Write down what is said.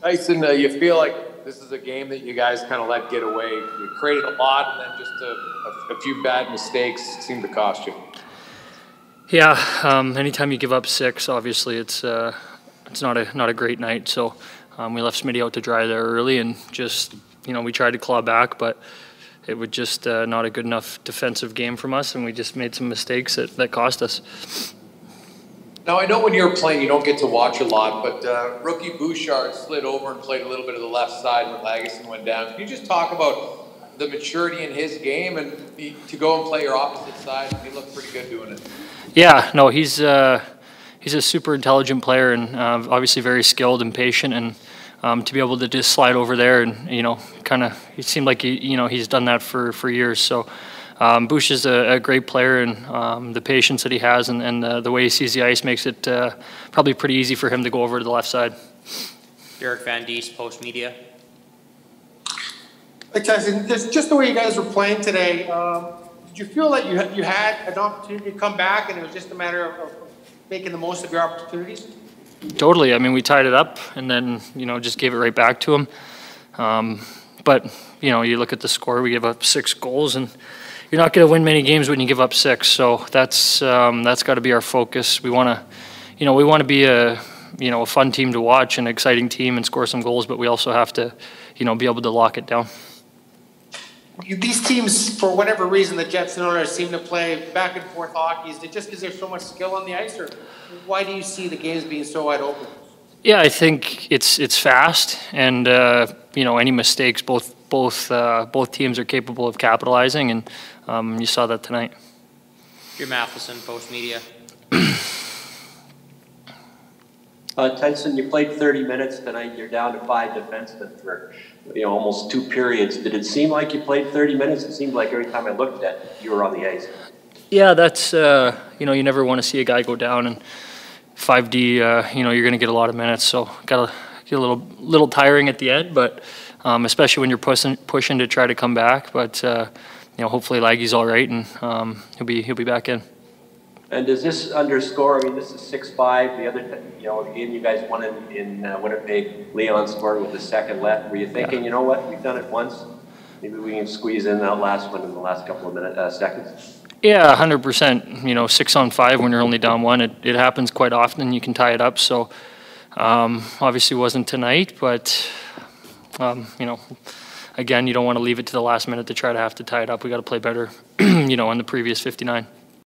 Tyson, uh, you feel like this is a game that you guys kind of let get away. You created a lot, and then just a, a, few bad mistakes seemed to cost you. Yeah, um, anytime you give up six, obviously it's uh, it's not a not a great night. So um, we left Smitty out to dry there early, and just you know we tried to claw back, but it was just uh, not a good enough defensive game from us, and we just made some mistakes that, that cost us. Now I know when you're playing, you don't get to watch a lot, but uh, rookie Bouchard slid over and played a little bit of the left side when Lagesson went down. Can you just talk about the maturity in his game and to go and play your opposite side? He looked pretty good doing it. Yeah, no, he's uh, he's a super intelligent player and uh, obviously very skilled and patient, and um, to be able to just slide over there and you know, kind of, it seemed like he, you know he's done that for for years. So. Um, Bush is a, a, great player, and um, the patience that he has and, and uh, the way he sees the ice makes it uh, probably pretty easy for him to go over to the left side. Derek Van Diest, Post Media. Hey Tyson, just the way you guys were playing today, um, did you feel that you had, you had an opportunity to come back, and it was just a matter of, of making the most of your opportunities? Totally. I mean, we tied it up, and then you know just gave it right back to him. Um, but you know, you look at the score. We gave up six goals, and you're not going to win many games when you give up six. So that's um, that's got to be our focus. We want to, you know, we want to be a you know a fun team to watch, an exciting team, and score some goals. But we also have to, you know, be able to lock it down these teams, for whatever reason, the Jets and Oilers seem to play back and forth hockey. Is it just because there's so much skill on the ice, or why do you see the games being so wide open? Yeah, I think it's it's fast, and uh, you know any mistakes, both both uh, both teams are capable of capitalizing, and um, you saw that tonight. Jim Matheson, Post Media. Uh, Tyson, you played 30 minutes tonight. You're down to five defensemen for you know almost two periods. Did it seem like you played 30 minutes? It seemed like every time I looked at it, you were on the ice. Yeah, that's uh, you know you never want to see a guy go down and 5D. Uh, you know you're going to get a lot of minutes, so got to get a little little tiring at the end, but um, especially when you're pushing pushing to try to come back. But uh, you know hopefully Laggy's all right and um, he'll be he'll be back in. And does this underscore? I mean, this is six five. The other, you know, the game you guys won in, in uh, Winnipeg, Leon scored with the second left. Were you thinking, yeah. you know what, we've done it once, maybe we can squeeze in that last one in the last couple of minutes, uh, seconds? Yeah, hundred percent. You know, six on five when you're only down one, it, it happens quite often. You can tie it up. So, um, obviously, wasn't tonight, but um, you know, again, you don't want to leave it to the last minute to try to have to tie it up. We got to play better. you know, in the previous 59.